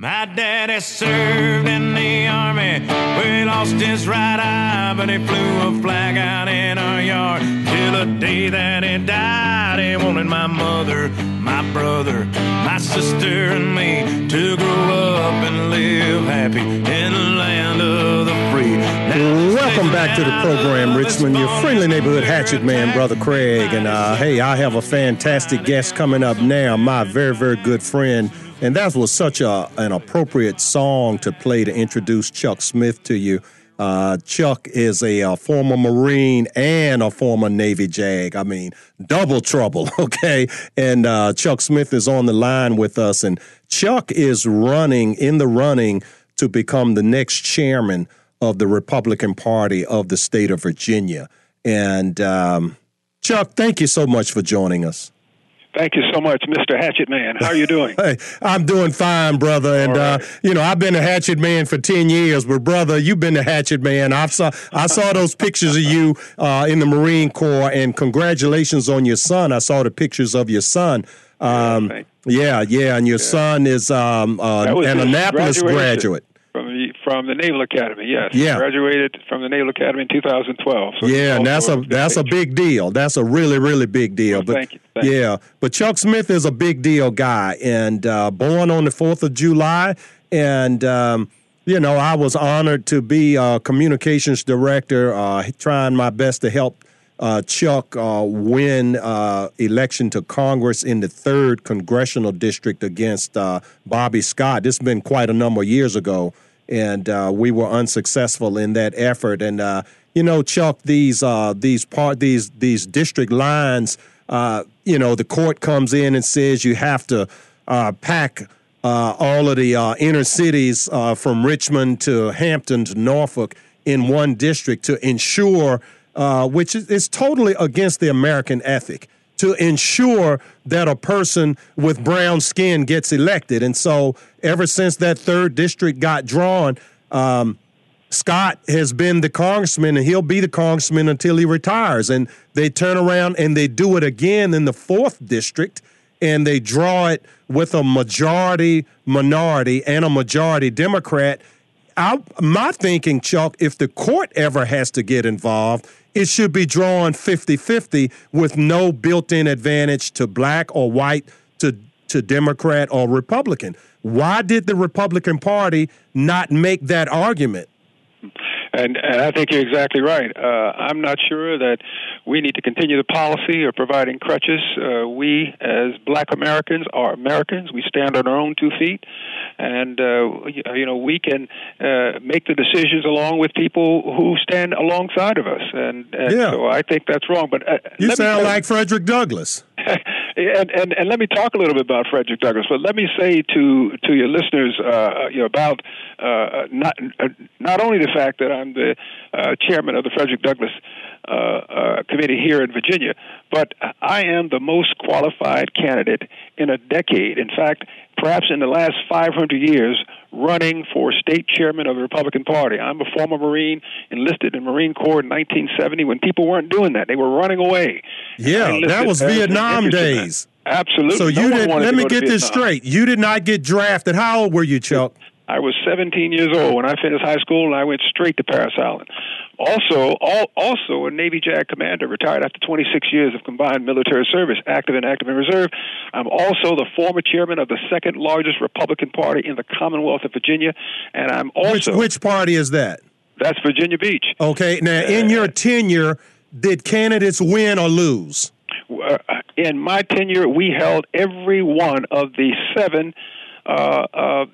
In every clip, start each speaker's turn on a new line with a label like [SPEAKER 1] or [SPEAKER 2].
[SPEAKER 1] My daddy served in the army where he lost his right eye, but he flew a flag out in our yard till the day that he died. He wanted my mother, my brother, my sister, and me to grow up and live happy in the land of the free. Now,
[SPEAKER 2] Welcome back to the program, Richmond. Your friendly neighborhood hatchet man, Brother Craig. And uh, hey, I have a fantastic guest coming up now, my very, very good friend. And that was such a, an appropriate song to play to introduce Chuck Smith to you. Uh, Chuck is a, uh former Marine and a former Navy JAG. I mean, double trouble, okay? And uh, Chuck Smith is on the line with us. And Chuck is running, in the running, to become the next chairman of the Republican Party of the state of Virginia. And um, Chuck, thank you so much for joining us.
[SPEAKER 3] Thank you so much, Mr. Hatchet Man. How are you doing?
[SPEAKER 2] Hey, I'm doing fine, brother. And uh, you know, I've been a hatchet man for ten years, but brother, you've been a hatchet man. I saw I saw those pictures of you uh, in the Marine Corps, and congratulations on your son. I saw the pictures of your son. Um, yeah, yeah, and your son is um, uh, an Annapolis
[SPEAKER 3] graduation.
[SPEAKER 2] graduate.
[SPEAKER 3] From the from the Naval Academy. Yes,
[SPEAKER 2] Yeah.
[SPEAKER 3] graduated from the Naval Academy in 2012. So
[SPEAKER 2] Yeah, and that's a that's a big deal. That's a really really big deal.
[SPEAKER 3] Well,
[SPEAKER 2] but
[SPEAKER 3] thank you, thank
[SPEAKER 2] yeah, but Chuck Smith is a big deal guy, and uh, born on the Fourth of July, and um, you know I was honored to be a communications director, uh, trying my best to help. Uh, Chuck uh, win uh, election to Congress in the third congressional district against uh, Bobby Scott. This has been quite a number of years ago, and uh, we were unsuccessful in that effort. And uh, you know, Chuck, these these part these these district lines, you know, the court comes in and says you have to pack all of the inner cities from Richmond to Hampton to Norfolk in one district to ensure, uh, which is, is totally against the American ethic, to ensure that a person with brown skin gets elected. And so, ever since that third district got drawn, um, Scott has been the congressman and he'll be the congressman until he retires. And they turn around and they do it again in the fourth district and they draw it with a majority minority and a majority Democrat. I, my thinking, Chuck, if the court ever has to get involved, it should be drawn 50 50 with no built in advantage to black or white, to, to Democrat or Republican. Why did the Republican Party not make that argument?
[SPEAKER 3] And, and I think you're exactly right. Uh, I'm not sure that we need to continue the policy of providing crutches. Uh, we, as Black Americans, are Americans. We stand on our own two feet, and uh, you know we can uh, make the decisions along with people who stand alongside of us. And, and
[SPEAKER 2] Yeah.
[SPEAKER 3] so I think that's wrong. But uh,
[SPEAKER 2] You sound like Frederick Douglass.
[SPEAKER 3] and, and and let me talk a little bit about Frederick Douglass. But let me say to to your listeners, uh, you know, about uh, not uh, not only the fact that I'm the uh, chairman of the Frederick Douglass uh, uh, committee here in Virginia, but I am the most qualified candidate in a decade. In fact, perhaps in the last 500 years, running for state chairman of the Republican Party. I'm a former Marine, enlisted in Marine Corps in 1970 when people weren't doing that; they were running away.
[SPEAKER 2] Yeah, that was Vietnam days.
[SPEAKER 3] Absolutely.
[SPEAKER 2] So you
[SPEAKER 3] one
[SPEAKER 2] did.
[SPEAKER 3] wanted
[SPEAKER 2] Let me get this
[SPEAKER 3] Vietnam.
[SPEAKER 2] straight. You did not get drafted. How old were you, Chuck?
[SPEAKER 3] I was 17 years old when I finished high school, and I went straight to Parris Island. Also, all, also a Navy JAG commander, retired after 26 years of combined military service, active and active in reserve. I'm also the former chairman of the second largest Republican Party in the Commonwealth of Virginia, and I'm
[SPEAKER 2] Which
[SPEAKER 3] also
[SPEAKER 2] which party is that?
[SPEAKER 3] that's Virginia Beach.
[SPEAKER 2] Okay. Now, in your tenure, did candidates win or lose?
[SPEAKER 3] Uh, in my tenure, we held every one of the seven uh, uh,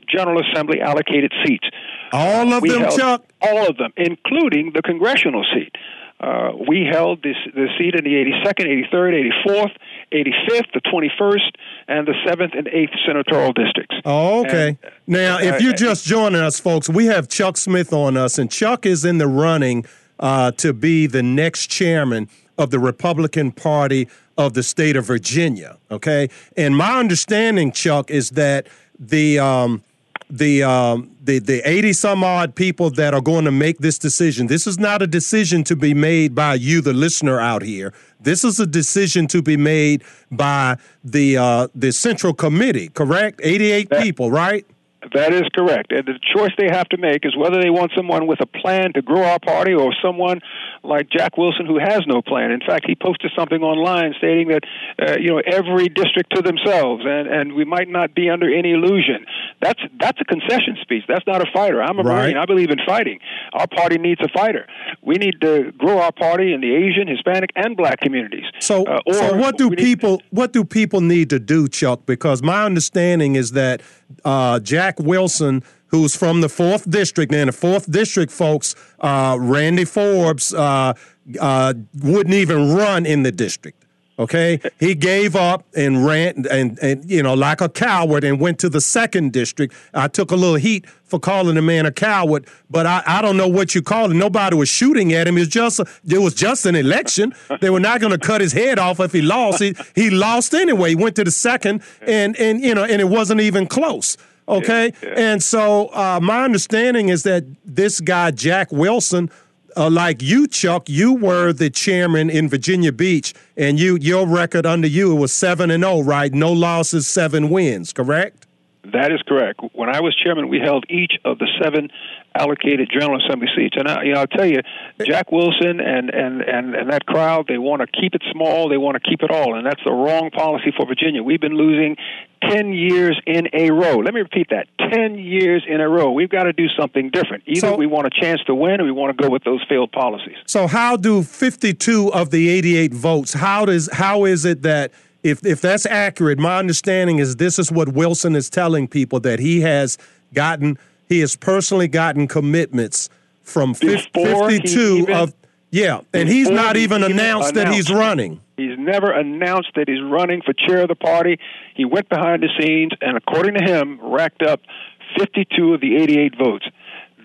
[SPEAKER 3] General Assembly allocated seats.
[SPEAKER 2] All of
[SPEAKER 3] we
[SPEAKER 2] them, Chuck.
[SPEAKER 3] All of them, including the congressional seat. Uh, we held this, the seat in the 82nd, 83rd, 84th, 85th, the 21st, and the 7th and 8th senatorial districts.
[SPEAKER 2] Oh, okay.
[SPEAKER 3] And,
[SPEAKER 2] now, if
[SPEAKER 3] uh,
[SPEAKER 2] you're just joining us, folks, we have Chuck Smith on us, and Chuck is in the running uh, to be the next chairman of the Republican Party of the state of Virginia. Okay, and my understanding, Chuck, is that the um, the um, the the eighty some odd people that are going to make this decision. This is not a decision to be made by you, the listener out here. This is a decision to be made by the uh, the Central Committee. Correct? Eighty eight people, right?
[SPEAKER 3] That is correct. And the choice they have to make is whether they want someone with a plan to grow our party or someone like Jack Wilson who has no plan. In fact, he posted something online stating that, uh, you know, every district to themselves and, and we might not be under any illusion. That's, that's a concession speech. That's not a fighter. I'm a
[SPEAKER 2] Right.
[SPEAKER 3] Marine. I believe in fighting. Our party needs a fighter. We need to grow our party in the Asian, Hispanic, and black communities.
[SPEAKER 2] So,
[SPEAKER 3] Uh, or
[SPEAKER 2] so what do
[SPEAKER 3] we need-
[SPEAKER 2] people what do people need to do, Chuck? Because my understanding is that uh, Jack Wilson, who's from the fourth district, and the fourth district folks, uh, Randy Forbes, uh, uh, wouldn't even run in the district. Okay, he gave up and ran and, and you know like a coward and went to the second district. I took a little heat for calling the man a coward, but I, I don't know what you call it. Nobody was shooting at him. It was just it was just an election. They were not going to cut his head off if he lost. He he lost anyway. He went to the second, and and you know and it wasn't even close. Okay, and so uh, my understanding is that this guy Jack Wilson uh, like you, Chuck, you were the chairman in Virginia Beach, and you your record under you was seven and zero, right? No losses, seven wins, correct?
[SPEAKER 3] That is correct. When I was chairman, we held each of the seven allocated General Assembly seats. And I, you know, I'll tell you, Jack Wilson and, and, and, and that crowd, they want to keep it small. They want to keep it all. And that's the wrong policy for Virginia. We've been losing 10 years in a row. Let me repeat that 10 years in a row. We've got to do something different. Either
[SPEAKER 2] So-
[SPEAKER 3] we want a chance to win or we want to go with those failed policies.
[SPEAKER 2] So how do fifty two of the eighty eight votes? How does how is it that if if that's accurate, my understanding is this is what Wilson is telling people that he has gotten he has personally gotten commitments from fif-
[SPEAKER 3] Before he
[SPEAKER 2] 52
[SPEAKER 3] even-
[SPEAKER 2] of yeah, and he's not even
[SPEAKER 3] even
[SPEAKER 2] announced that he's running.
[SPEAKER 3] He's never announced that he's running for chair of the party. He went behind the scenes and, according to him, racked up 52 of the 88 votes.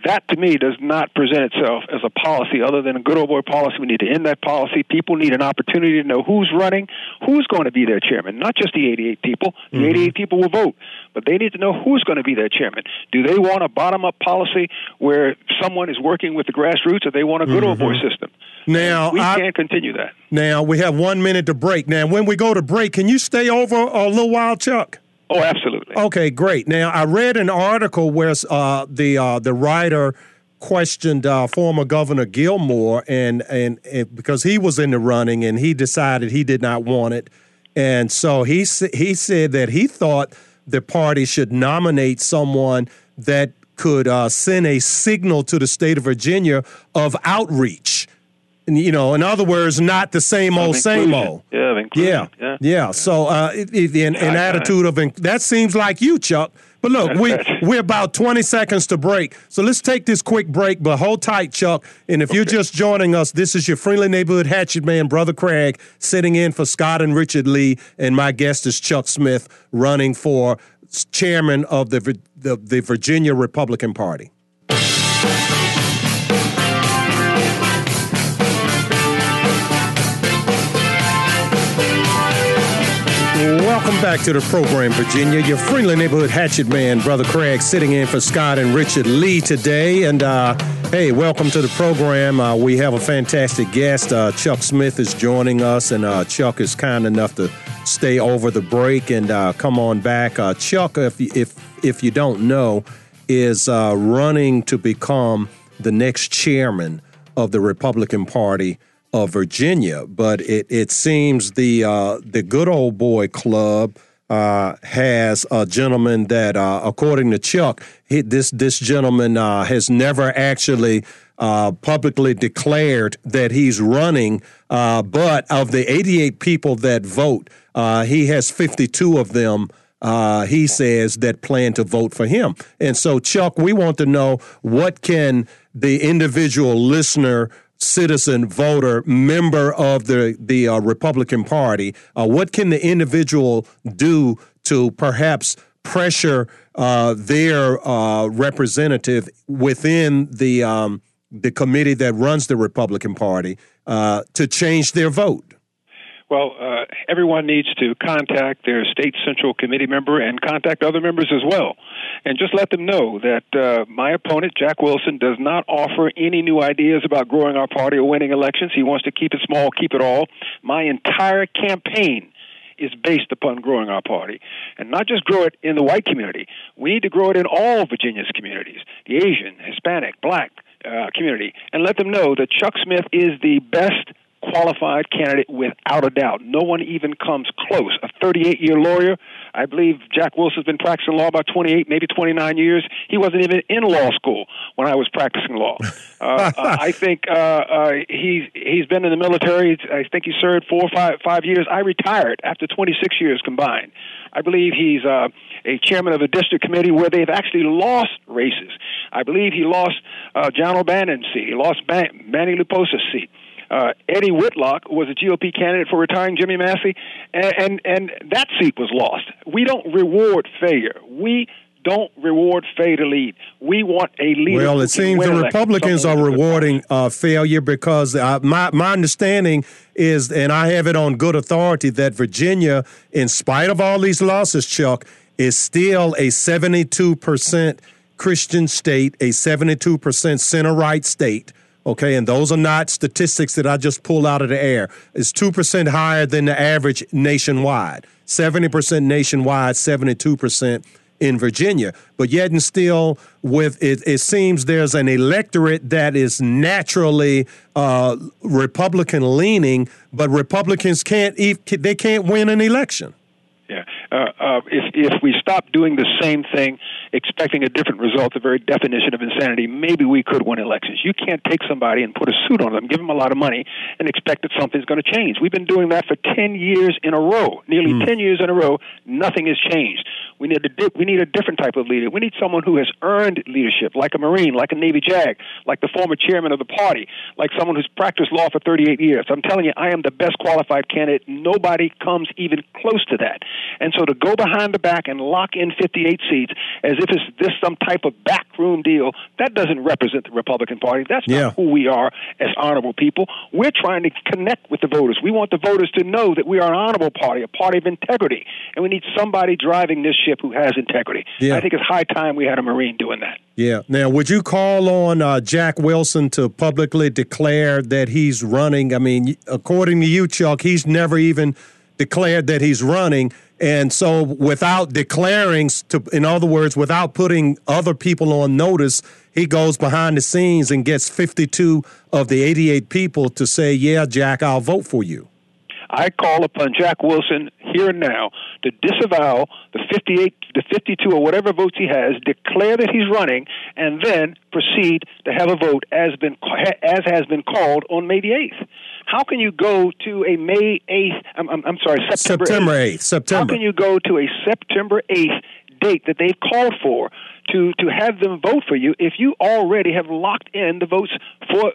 [SPEAKER 3] That to me does not present itself as a policy other than a good old boy policy. We need to end that policy. People need an opportunity to know who's running, who's going to be their chairman, not just the 88 people. The mm-hmm. 88 people will vote, but they need to know who's going to be their chairman. Do they want a bottom up policy where someone is working with the grassroots or they want a good old boy mm-hmm. system?
[SPEAKER 2] Now,
[SPEAKER 3] we
[SPEAKER 2] I-
[SPEAKER 3] can't continue that.
[SPEAKER 2] Now we have one minute to break. Now, when we go to break, can you stay over a little while, Chuck?
[SPEAKER 3] Oh, absolutely.
[SPEAKER 2] Okay, great. Now I read an article where uh, the uh, the writer questioned uh, former Governor Gilmore, and, and and because he was in the running and he decided he did not want it, and so he he said that he thought the party should nominate someone that could uh, send a signal to the state of Virginia of outreach. You know, in other words, not the same old, same old.
[SPEAKER 3] Yeah.
[SPEAKER 2] Yeah,
[SPEAKER 3] Yeah.
[SPEAKER 2] yeah. So, uh, it, it, an, an
[SPEAKER 3] I- I-
[SPEAKER 2] attitude of inc- that seems like you, Chuck. But look, we we're about twenty seconds to break, so let's take this quick break. But hold tight, Chuck. And if you're just joining us, this is your friendly neighborhood hatchet man, brother Craig, sitting in for Scott and Richard Lee, and my guest is Chuck Smith, running for chairman of the the, the Virginia Republican Party. Welcome back to the program, Virginia. Your friendly neighborhood hatchet man, Brother Craig, sitting in for Scott and Richard Lee today. And uh, hey, welcome to the program. Uh, we have a fantastic guest. Uh, Chuck Smith is joining us, and uh, Chuck is kind enough to stay over the break and uh, come on back. Uh, Chuck, if you- if if you don't know, is running to become the next chairman of the Republican Party of Virginia, but it, it seems the uh, the good old boy club uh, has a gentleman that, uh, according to Chuck, he, this this gentleman uh, has never actually uh, publicly declared that he's running, uh, but of the 88 people that vote, he has 52 of them. He says that plan to vote for him, and so Chuck, we want to know what can the individual listener citizen, voter, member of the the uh, Republican Party. Uh, what can the individual do to perhaps pressure uh, their uh, representative within the um, the committee that runs the Republican Party uh, to change their vote?
[SPEAKER 3] Well, uh, everyone needs to contact their state central committee member and contact other members as well. And just let them know that uh, my opponent, Jack Wilson, does not offer any new ideas about growing our party or winning elections. He wants to keep it small, keep it all. My entire campaign is based upon growing our party, and not just grow it in the white community. We need to grow it in all Virginia's communities, the Asian, Hispanic, Black uh, community, and let them know that Chuck Smith is the best qualified candidate without a doubt. No one even comes close. A 38 year lawyer. I believe Jack Wilson's been practicing law about 28, maybe 29 years. He wasn't even in law school when I was practicing law. Uh, uh, I think uh, uh, he's he's been in the military. I think he served four or five five years. I retired after 26 years combined. I believe he's uh, a chairman of a district committee where they've actually lost races. I believe he lost uh, John O'Bannon's seat. He lost Ban- Manoli Loupassi's seat. Uh, Eddie Whitlock was a GOP candidate for retiring Jimmy Massie, and, and and that seat was lost. We don't reward failure. We don't reward failure to lead. We want a leader.
[SPEAKER 2] Well, it seems the Republicans are rewarding uh, failure because uh, my my understanding is, and I have it on good authority, that Virginia, in spite of all these losses, Chuck, is still a seventy-two percent Christian state, a seventy-two percent center right state. Okay, and those are not statistics that I just pull out of the air. It's 2% higher than the average nationwide, 70% nationwide, 72% in Virginia. But yet and still, with it, it seems there's an electorate that is naturally uh, Republican leaning, but Republicans can't they can't win an election.
[SPEAKER 3] Uh, uh, if if we stop doing the same thing, expecting a different result, the very definition of insanity, maybe we could win elections. You can't take somebody and put a suit on them, give them a lot of money, and expect that something's going to change. We've been doing that for ten years in a row, nearly mm. ten years in a row. Nothing has changed. We need a di- we need a different type of leader. We need someone who has earned leadership, like a Marine, like a Navy JAG, like the former chairman of the party, like someone who's practiced law for 38 years. I'm telling you, I am the best qualified candidate. Nobody comes even close to that. And so to go behind the back and lock in 58 seats as if it's this some type of backroom deal, that doesn't represent the Republican Party. That's not yeah. who we are as honorable people. We're trying to connect with the voters. We want the voters to know that we are an honorable party, a party of integrity, and we need somebody driving this ship who has integrity. Yeah. I think it's high time we had a Marine doing that.
[SPEAKER 2] Yeah. Now, would you call on uh, Jack Wilson to publicly declare that he's running? I mean, according to you, Chuck, he's never even declared that he's running. And so, without declaring, to, in other words, without putting other people on notice, he goes behind the scenes and gets 52 of the 88 people to say, Yeah, Jack, I'll vote for you.
[SPEAKER 3] I call upon Jack Wilson here and now to disavow the 58, the 52 or whatever votes he has, declare that he's running, and then proceed to have a vote as been as has been called on May the 8th. How can you go to a May 8th, I'm, I'm, I'm sorry, September,
[SPEAKER 2] September 8th. 8th. September.
[SPEAKER 3] How can you go to a September 8th date that they've called for to, to have them vote for you if you already have locked in the votes for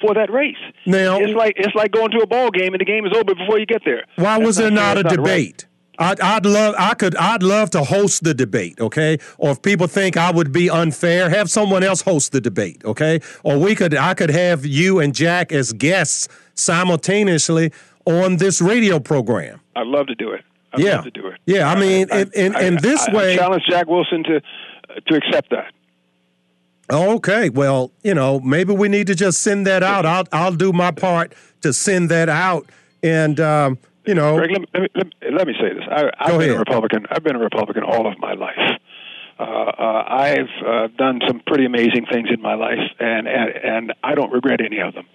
[SPEAKER 3] for that race.
[SPEAKER 2] Now
[SPEAKER 3] it's like it's like going to a ball game and the game is over before you get there.
[SPEAKER 2] Why That's was there not, not a debate? Right. I'd, I'd love I could I'd love to host the debate, okay? Or if people think I would be unfair, have someone else host the debate, okay? Or we could I could have you and Jack as guests simultaneously on this radio program.
[SPEAKER 3] I'd love to do it. I'd
[SPEAKER 2] yeah.
[SPEAKER 3] love to do it.
[SPEAKER 2] Yeah, I mean, I, in, in, in this
[SPEAKER 3] I,
[SPEAKER 2] way,
[SPEAKER 3] I challenge Jack Wilson to to accept that.
[SPEAKER 2] Okay, well, you know, maybe we need to just send that out. I'll I'll do my part to send that out, and um, you know,
[SPEAKER 3] Greg, let, me, let, me, let me say this. I, have been ahead. a Republican. I've been a Republican all of my life. Uh, uh, I've uh, done some pretty amazing things in my life, and, and and I don't regret any of them.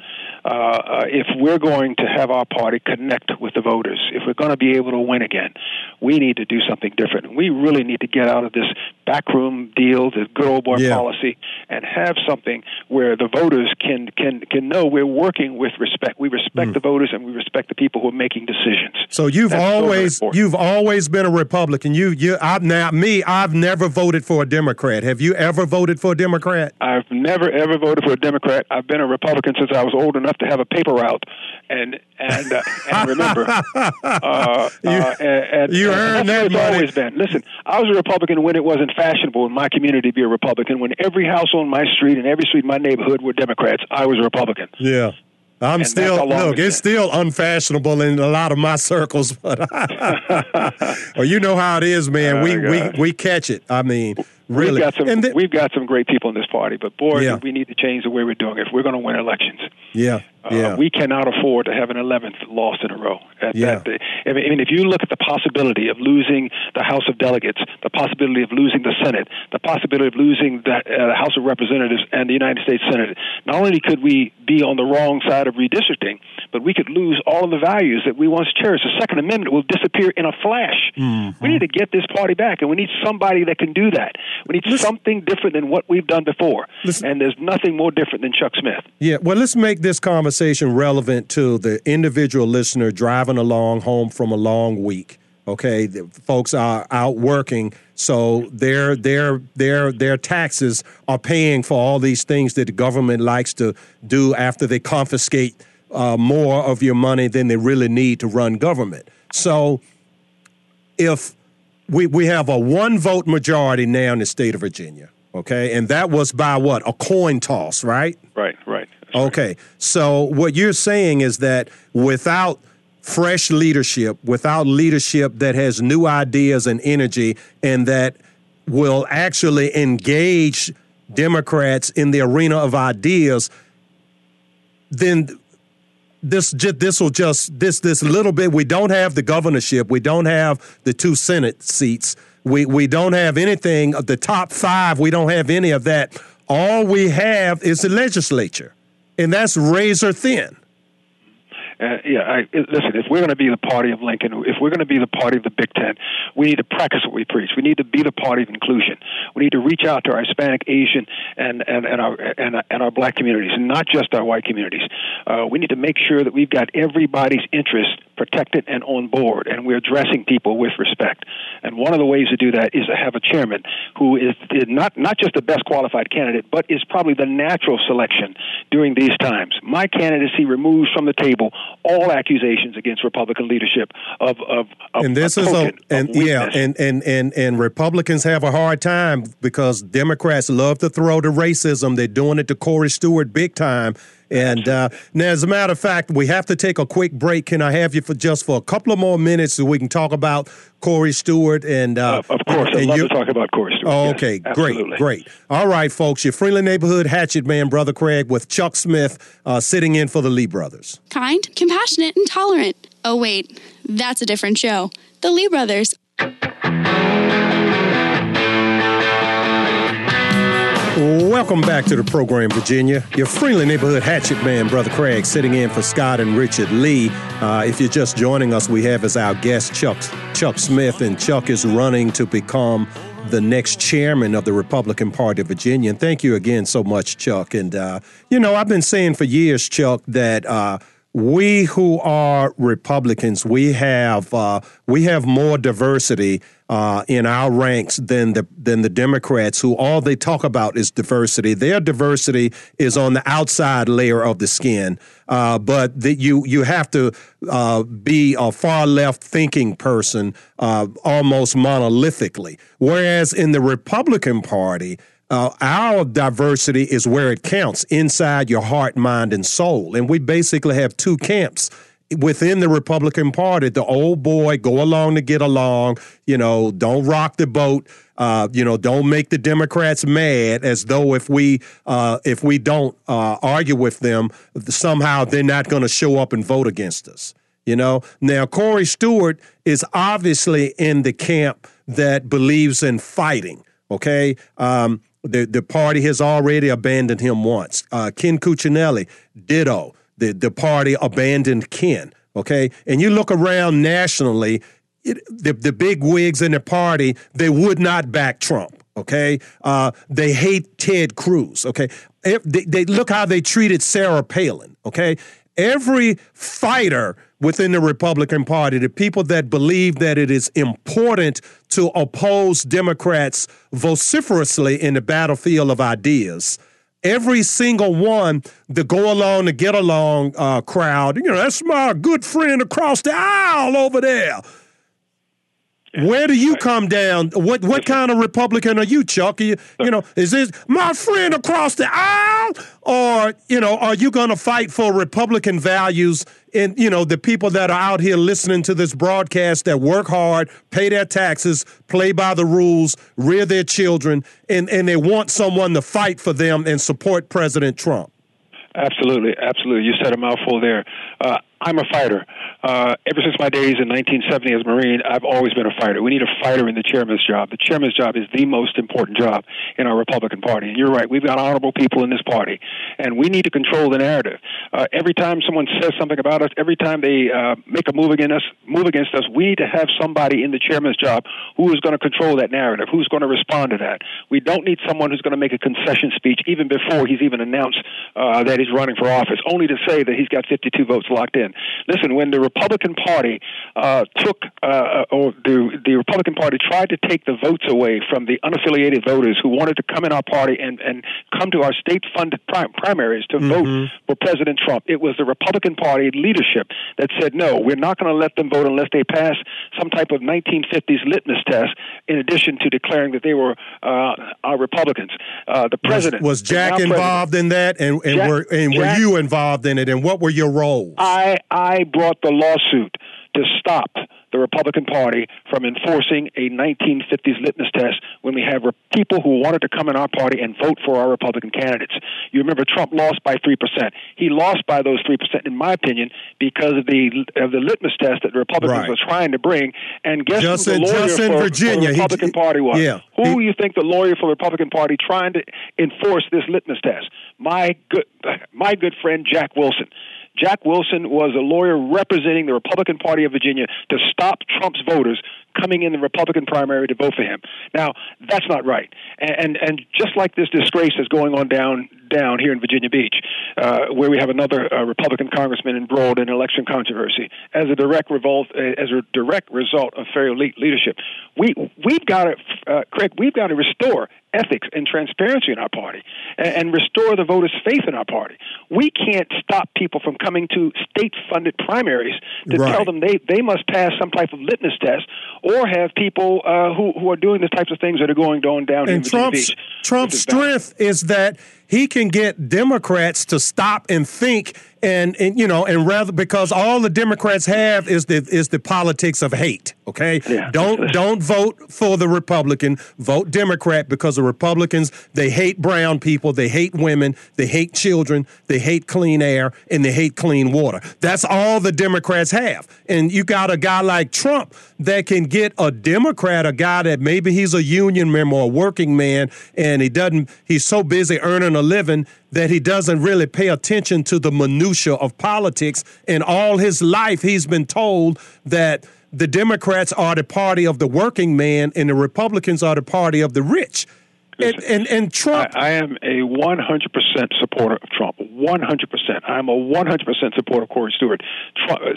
[SPEAKER 3] Uh, uh, if we're going to have our party connect with the voters, if we're going to be able to win again, we need to do something different. We really need to get out of this backroom deals, this good old boy yeah. policy, and have something where the voters can can can know we're working with respect. We respect mm. the voters and we respect the people who are making decisions.
[SPEAKER 2] So you've That's always so you've always been a Republican. You you I, now me I've never voted for a Democrat. Have you ever voted for a Democrat?
[SPEAKER 3] I've never ever voted for a Democrat. I've been a Republican since I was old enough to have a paper route, and and uh, and remember, uh, uh,
[SPEAKER 2] you, uh, and, and, you earned that
[SPEAKER 3] it's
[SPEAKER 2] money.
[SPEAKER 3] always been. Listen, I was a Republican when it wasn't fashionable in my community to be a Republican. When every house on my street and every street in my neighborhood were Democrats, I was a Republican.
[SPEAKER 2] Yeah. I'm and still look. It's still unfashionable in a lot of my circles, but well, you know how it is, man. Oh, we we we catch it. I mean, really.
[SPEAKER 3] We've got some. Th- we've got some great people in this party, but boy, yeah. we need to change the way we're doing it if we're going to win elections.
[SPEAKER 2] Yeah.
[SPEAKER 3] Uh, yeah. We cannot afford to have an 11th loss in a row. At yeah. That, I mean, if you look at the possibility of losing the House of Delegates, the possibility of losing the Senate, the possibility of losing the, uh, the House of Representatives and the United States Senate, not only could we be on the wrong side of redistricting, but we could lose all of the values that we once cherished. The Second Amendment will disappear in a flash. Mm-hmm. We need to get this party back, and we need somebody that can do that. We need Listen. something different than what we've done before. Listen. And there's nothing more different than Chuck Smith.
[SPEAKER 2] Yeah, well, let's make this conversation relevant to the individual listener driving along home from a long week. Okay, the folks are out working, so their their their their taxes are paying for all these things that the government likes to do after they confiscate uh, more of your money than they really need to run government. So, if we we have a one vote majority now in the state of Virginia, okay, and that was by what a coin toss, right?
[SPEAKER 3] Right, right.
[SPEAKER 2] Okay, right. so what you're saying is that without fresh leadership, without leadership that has new ideas and energy and that will actually engage Democrats in the arena of ideas, then this this will just this this little bit. We don't have the governorship. We don't have the two Senate seats. We we don't have anything of the top five. We don't have any of that. All we have is the legislature, and that's razor thin.
[SPEAKER 3] Uh, yeah, I, listen, if we're going to be the party of Lincoln, if we're going to be the party of the Big Tent, we need to practice what we preach. We need to be the party of inclusion. We need to reach out to our Hispanic, Asian, and, and, and, our, and, and our black communities, not just our white communities. Uh, we need to make sure that we've got everybody's interest protected and on board, and we're addressing people with respect. And one of the ways to do that is to have a chairman who is, not, not just the best qualified candidate, but is probably the natural selection during these times. My candidacy removes from the table all accusations against Republican leadership of of, of
[SPEAKER 2] and this
[SPEAKER 3] is
[SPEAKER 2] a and yeah and, and and and Republicans have a hard time because Democrats love to throw the racism. They're doing it to Corey Stewart big time. And uh, now, as a matter of fact, we have to take a quick break. Can I have you for just for a couple of more minutes so we can talk about Corey Stewart and
[SPEAKER 3] uh, uh, of course, I'd love to talk about Corey Stewart.
[SPEAKER 2] Oh, okay, yes, great, great. All right, folks, your friendly neighborhood hatchet man, brother Craig, with Chuck Smith uh, sitting in for the Lee brothers.
[SPEAKER 4] Kind, compassionate, and tolerant. Oh wait, that's a different show. The Lee brothers.
[SPEAKER 2] Welcome back to the program, Virginia. Your friendly neighborhood hatchet man, Brother Craig, sitting in for Scott and Richard Lee. Uh, if you're just joining us, we have as our guest Chuck Chuck Smith, and Chuck is running to become the next chairman of the Republican Party of Virginia. And thank you again so much, Chuck. And uh, you know, I've been saying for years, Chuck, that. Uh, we who are Republicans, we have uh, we have more diversity uh, in our ranks than the than the Democrats, who all they talk about is diversity. Their diversity is on the outside layer of the skin, uh, but the, you you have to uh, be a far left thinking person, uh, almost monolithically. Whereas in the Republican Party. Uh, our diversity is where it counts inside your heart, mind, and soul. And we basically have two camps within the Republican Party, the old boy, go along to get along, you know, don't rock the boat, uh, you know, don't make the Democrats mad as though if we uh, if we don't uh, argue with them, somehow they're not going to show up and vote against us. You know, now Corey Stewart is obviously in the camp that believes in fighting. Okay, um, the the party has already abandoned him once. Uh, Ken Cuccinelli, ditto the, the party abandoned Ken. Okay. And you look around nationally, it, the, the big wigs in the party, they would not back Trump. Okay. Uh, they hate Ted Cruz. Okay. They, they look how they treated Sarah Palin. Okay. Every fighter within the Republican Party, the people that believe that it is important to oppose Democrats vociferously in the battlefield of ideas, every single one, the go along, the get along uh, crowd, you know, that's my good friend across the aisle over there. Where do you come down? What what kind of Republican are you, Chuck? You, you know, is this my friend across the aisle, or you know, are you going to fight for Republican values? And you know, the people that are out here listening to this broadcast that work hard, pay their taxes, play by the rules, rear their children, and and they want someone to fight for them and support President Trump.
[SPEAKER 3] Absolutely, absolutely. You said a mouthful there. Uh, I'm a fighter. Uh, ever since my days in 1970 as a Marine, I've always been a fighter. We need a fighter in the chairman's job. The chairman's job is the most important job in our Republican Party. And you're right, we've got honorable people in this party, and we need to control the narrative. Uh, every time someone says something about us, every time they uh, make a move against us, move against us, we need to have somebody in the chairman's job who is going to control that narrative, who's going to respond to that. We don't need someone who's going to make a concession speech even before he's even announced uh, that he's running for office, only to say that he's got 52 votes locked in. Listen, when the Republican Party uh, took, uh, or the, the Republican Party tried to take the votes away from the unaffiliated voters who wanted to come in our party and, and come to our state funded prim- primaries to mm-hmm. vote for President Trump, it was the Republican Party leadership that said, no, we're not going to let them vote unless they pass some type of 1950s litmus test, in addition to declaring that they were uh, our Republicans. Uh, the president
[SPEAKER 2] was, was Jack involved in that, and, and Jack, were and Jack, were you involved in it, and what were your roles?
[SPEAKER 3] I I brought the lawsuit to stop the Republican Party from enforcing a 1950s litmus test when we have people who wanted to come in our party and vote for our Republican candidates. You remember Trump lost by 3%. He lost by those 3%, in my opinion, because of the of the litmus test that the Republicans right. were trying to bring. And guess who the
[SPEAKER 2] lawyer
[SPEAKER 3] for,
[SPEAKER 2] Virginia.
[SPEAKER 3] for the Republican
[SPEAKER 2] he,
[SPEAKER 3] Party was?
[SPEAKER 2] Yeah.
[SPEAKER 3] Who he, you think the lawyer for the Republican Party trying to enforce this litmus test? My good, my good friend Jack Wilson. Jack Wilson was a lawyer representing the Republican Party of Virginia to stop Trump's voters coming in the Republican primary to vote for him. Now, that's not right. And and, and just like this disgrace is going on down down here in Virginia Beach, uh, where we have another uh, Republican congressman embroiled in election controversy, as a direct revolt, uh, as a direct result of fair leadership, we we've got to, uh, Craig, we've got to restore ethics and transparency in our party and, and restore the voters' faith in our party. We can't stop people from coming to state-funded primaries to right. tell them they, they must pass some type of litmus test or have people uh, who, who are doing the types of things that are going on down
[SPEAKER 2] and
[SPEAKER 3] in
[SPEAKER 2] Trump's,
[SPEAKER 3] Beach.
[SPEAKER 2] Trump's strength is that he can get Democrats to stop and think and, and you know and rather because all the Democrats have is the is the politics of hate. Okay,
[SPEAKER 3] yeah.
[SPEAKER 2] don't don't vote for the Republican. Vote Democrat because the Republicans they hate brown people, they hate women, they hate children, they hate clean air, and they hate clean water. That's all the Democrats have. And you got a guy like Trump that can get a Democrat, a guy that maybe he's a union member, a working man, and he doesn't. He's so busy earning a living that he doesn't really pay attention to the minutia of politics. And all his life, he's been told that the Democrats are the party of the working man and the Republicans are the party of the rich. And, and, and, Trump.
[SPEAKER 3] I, I, am a 100% supporter of Trump. 100%. I'm a 100% supporter of Corey Stewart. Trump, uh,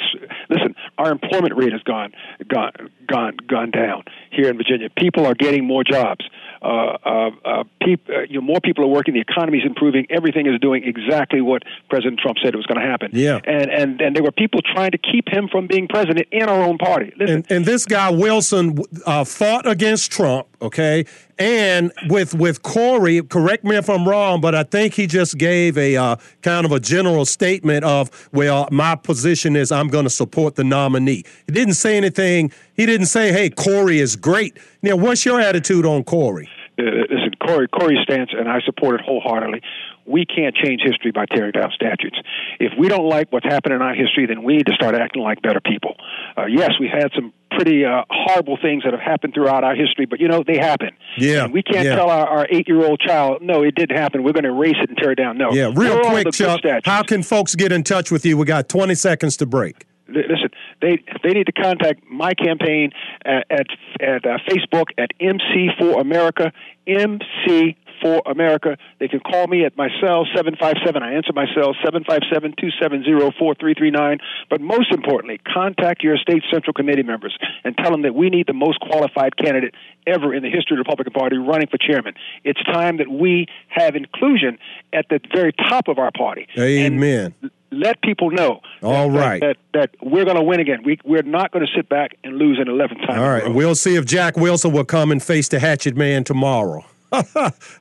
[SPEAKER 3] listen, our employment rate has gone, gone, gone, gone down here in Virginia. People are getting more jobs. Uh, uh, uh, peop, uh, you know, more people are working. The economy is improving. Everything is doing exactly what President Trump said it was going to happen.
[SPEAKER 2] Yeah.
[SPEAKER 3] And and and there were people trying to keep him from being president in our own party. Listen.
[SPEAKER 2] And, and this guy Wilson uh, fought against Trump. Okay. And with with Corey, correct me if I'm wrong, but I think he just gave a uh, kind of a general statement of, well, my position is I'm going to support the nominee. He didn't say anything. He didn't say, hey, Corey is great. Now, what's your attitude on Corey?
[SPEAKER 3] Uh, listen, Corey, Corey's stance, and I support it wholeheartedly. We can't change history by tearing down statutes. If we don't like what's happened in our history, then we need to start acting like better people. Uh, yes, we've had some pretty uh, horrible things that have happened throughout our history, but you know they happen.
[SPEAKER 2] Yeah,
[SPEAKER 3] and we can't
[SPEAKER 2] yeah.
[SPEAKER 3] tell our, our eight-year-old child, "No, it didn't happen. We're going to erase it and tear it down." No.
[SPEAKER 2] Yeah, real quick, Chuck. How can folks get in touch with you? We got 20 seconds to break
[SPEAKER 3] listen, they they need to contact my campaign at at, at uh, Facebook at MC for America, MC for America. They can call me at my cell seven five seven. I answer my cell seven five seven two seven zero four three three nine. But most importantly, contact your state central committee members and tell them that we need the most qualified candidate ever in the history of the Republican Party running for chairman. It's time that we have inclusion at the very top of our party.
[SPEAKER 2] Amen.
[SPEAKER 3] And let people know.
[SPEAKER 2] All
[SPEAKER 3] that,
[SPEAKER 2] right.
[SPEAKER 3] that, that, that, we're going to win again. We, we're not going to sit back and lose an 11th time.
[SPEAKER 2] All right. We'll see if Jack Wilson will come and face the Hatchet Man tomorrow.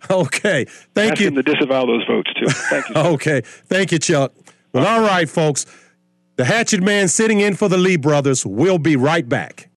[SPEAKER 2] okay. Thank
[SPEAKER 3] Ask
[SPEAKER 2] you.
[SPEAKER 3] Him to disavow those votes, too. Thank you.
[SPEAKER 2] okay. Thank you, Chuck. Well, all right, folks. The Hatchet Man sitting in for the Lee brothers. We'll be right back.